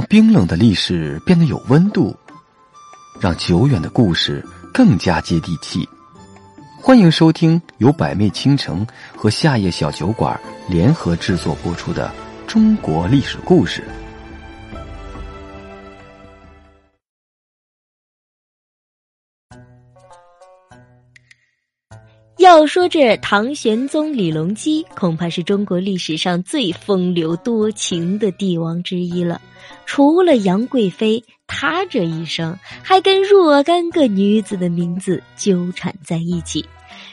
让冰冷的历史变得有温度，让久远的故事更加接地气。欢迎收听由百媚倾城和夏夜小酒馆联合制作播出的《中国历史故事》。要说这唐玄宗李隆基，恐怕是中国历史上最风流多情的帝王之一了。除了杨贵妃，他这一生还跟若干个女子的名字纠缠在一起。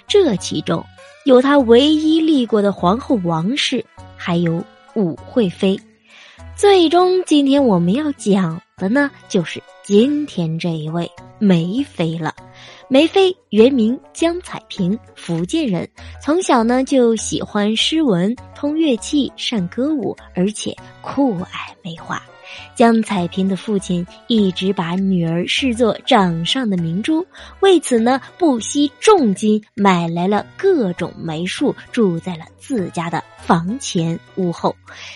这其中有他唯一立过的皇后王氏，还有武惠妃。最终，今天我们要讲的呢，就是今天这一位梅妃了。梅妃原名江彩萍，福建人。从小呢就喜欢诗文，通乐器，善歌舞，而且酷爱梅花。江彩萍的父亲一直把女儿视作掌上的明珠，为此呢不惜重金买来了各种梅树，住在了自家的房前屋后。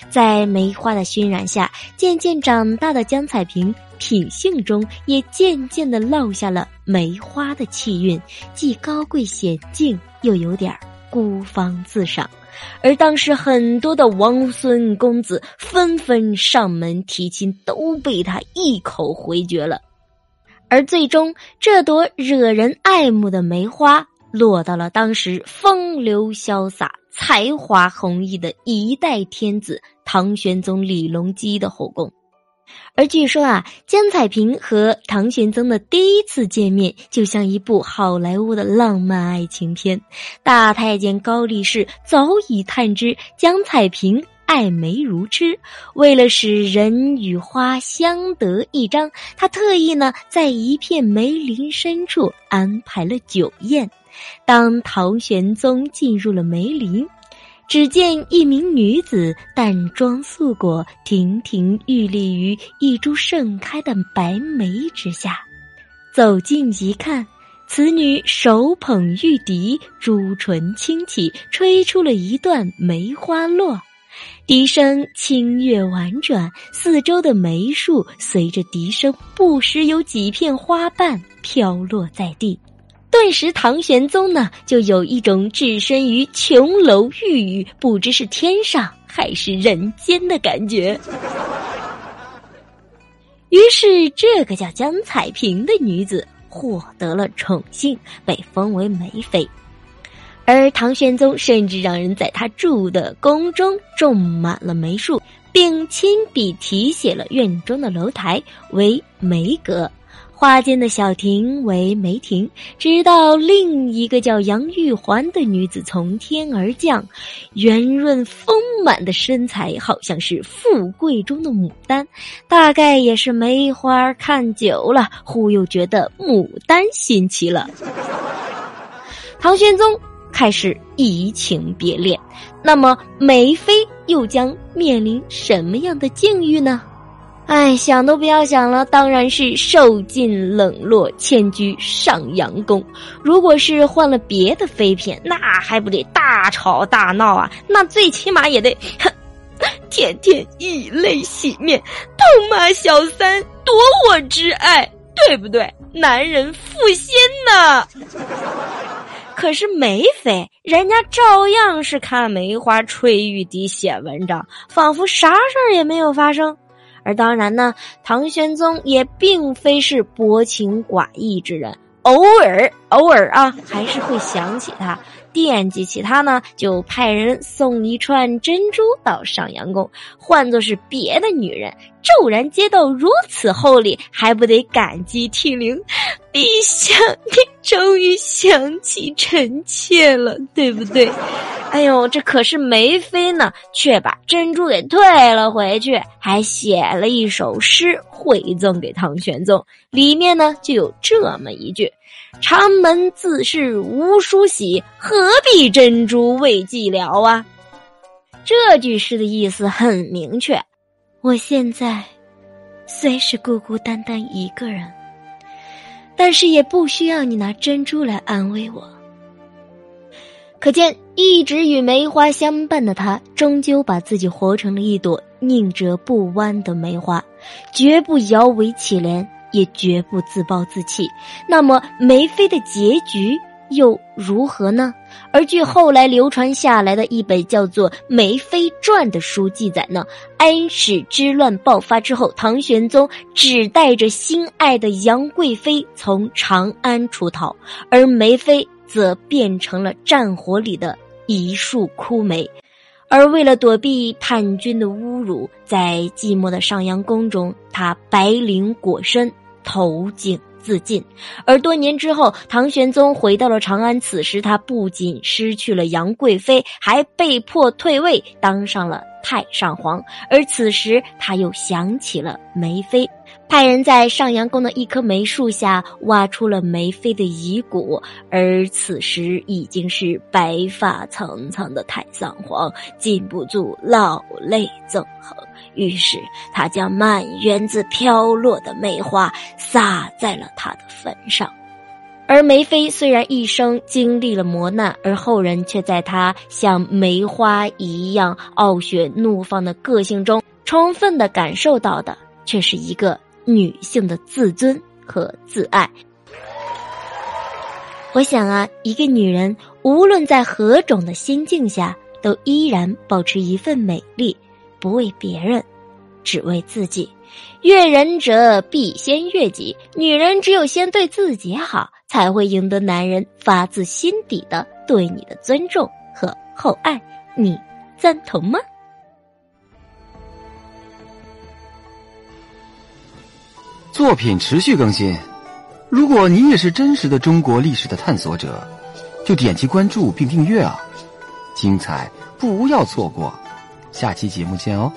在梅花的熏染下，渐渐长大的江彩萍品性中也渐渐的落下了梅花的气韵，既高贵娴静，又有点孤芳自赏。而当时很多的王孙公子纷纷上门提亲，都被他一口回绝了。而最终，这朵惹人爱慕的梅花落到了当时风流潇洒、才华横溢的一代天子唐玄宗李隆基的后宫。而据说啊，江彩萍和唐玄宗的第一次见面，就像一部好莱坞的浪漫爱情片。大太监高力士早已探知江彩萍爱梅如痴，为了使人与花相得益彰，他特意呢在一片梅林深处安排了酒宴。当唐玄宗进入了梅林。只见一名女子淡妆素裹，亭亭玉立于一株盛开的白梅之下。走近一看，此女手捧玉笛，朱唇轻启，吹出了一段梅花落。笛声清越婉转，四周的梅树随着笛声，不时有几片花瓣飘落在地。顿时，唐玄宗呢就有一种置身于琼楼玉宇，不知是天上还是人间的感觉。于是，这个叫江彩萍的女子获得了宠幸，被封为梅妃。而唐玄宗甚至让人在他住的宫中种满了梅树，并亲笔题写了院中的楼台为梅阁。花间的小亭为梅亭，直到另一个叫杨玉环的女子从天而降，圆润丰满的身材好像是富贵中的牡丹，大概也是梅花看久了，忽又觉得牡丹新奇了。唐玄宗开始移情别恋，那么梅妃又将面临什么样的境遇呢？哎，想都不要想了，当然是受尽冷落，迁居上阳宫。如果是换了别的妃嫔，那还不得大吵大闹啊？那最起码也得，天天以泪洗面，痛骂小三夺我之爱，对不对？男人负心呐。可是梅妃，人家照样是看梅花、吹玉笛、写文章，仿佛啥事儿也没有发生。而当然呢，唐玄宗也并非是薄情寡义之人，偶尔偶尔啊，还是会想起他，惦记起他呢，就派人送一串珍珠到上阳宫，换作是别的女人，骤然接到如此厚礼，还不得感激涕零？陛下，你终于想起臣妾了，对不对？哎呦，这可是梅妃呢，却把珍珠给退了回去，还写了一首诗回赠给唐玄宗。里面呢就有这么一句：“长门自是无梳洗，何必珍珠为寂寥啊？”这句诗的意思很明确，我现在虽是孤孤单单一个人，但是也不需要你拿珍珠来安慰我。可见，一直与梅花相伴的他，终究把自己活成了一朵宁折不弯的梅花，绝不摇尾乞怜，也绝不自暴自弃。那么，梅妃的结局？又如何呢？而据后来流传下来的一本叫做《梅妃传》的书记载呢，安史之乱爆发之后，唐玄宗只带着心爱的杨贵妃从长安出逃，而梅妃则变成了战火里的一束枯梅。而为了躲避叛军的侮辱，在寂寞的上阳宫中，他白绫裹身，投井。自尽，而多年之后，唐玄宗回到了长安。此时，他不仅失去了杨贵妃，还被迫退位，当上了太上皇。而此时，他又想起了梅妃。派人在上阳宫的一棵梅树下挖出了梅妃的遗骨，而此时已经是白发苍苍的太上皇禁不住老泪纵横，于是他将满园子飘落的梅花撒在了他的坟上。而梅妃虽然一生经历了磨难，而后人却在她像梅花一样傲雪怒放的个性中，充分的感受到的却是一个。女性的自尊和自爱，我想啊，一个女人无论在何种的心境下，都依然保持一份美丽，不为别人，只为自己。悦人者必先悦己，女人只有先对自己好，才会赢得男人发自心底的对你的尊重和厚爱。你赞同吗？作品持续更新，如果你也是真实的中国历史的探索者，就点击关注并订阅啊！精彩不要错过，下期节目见哦。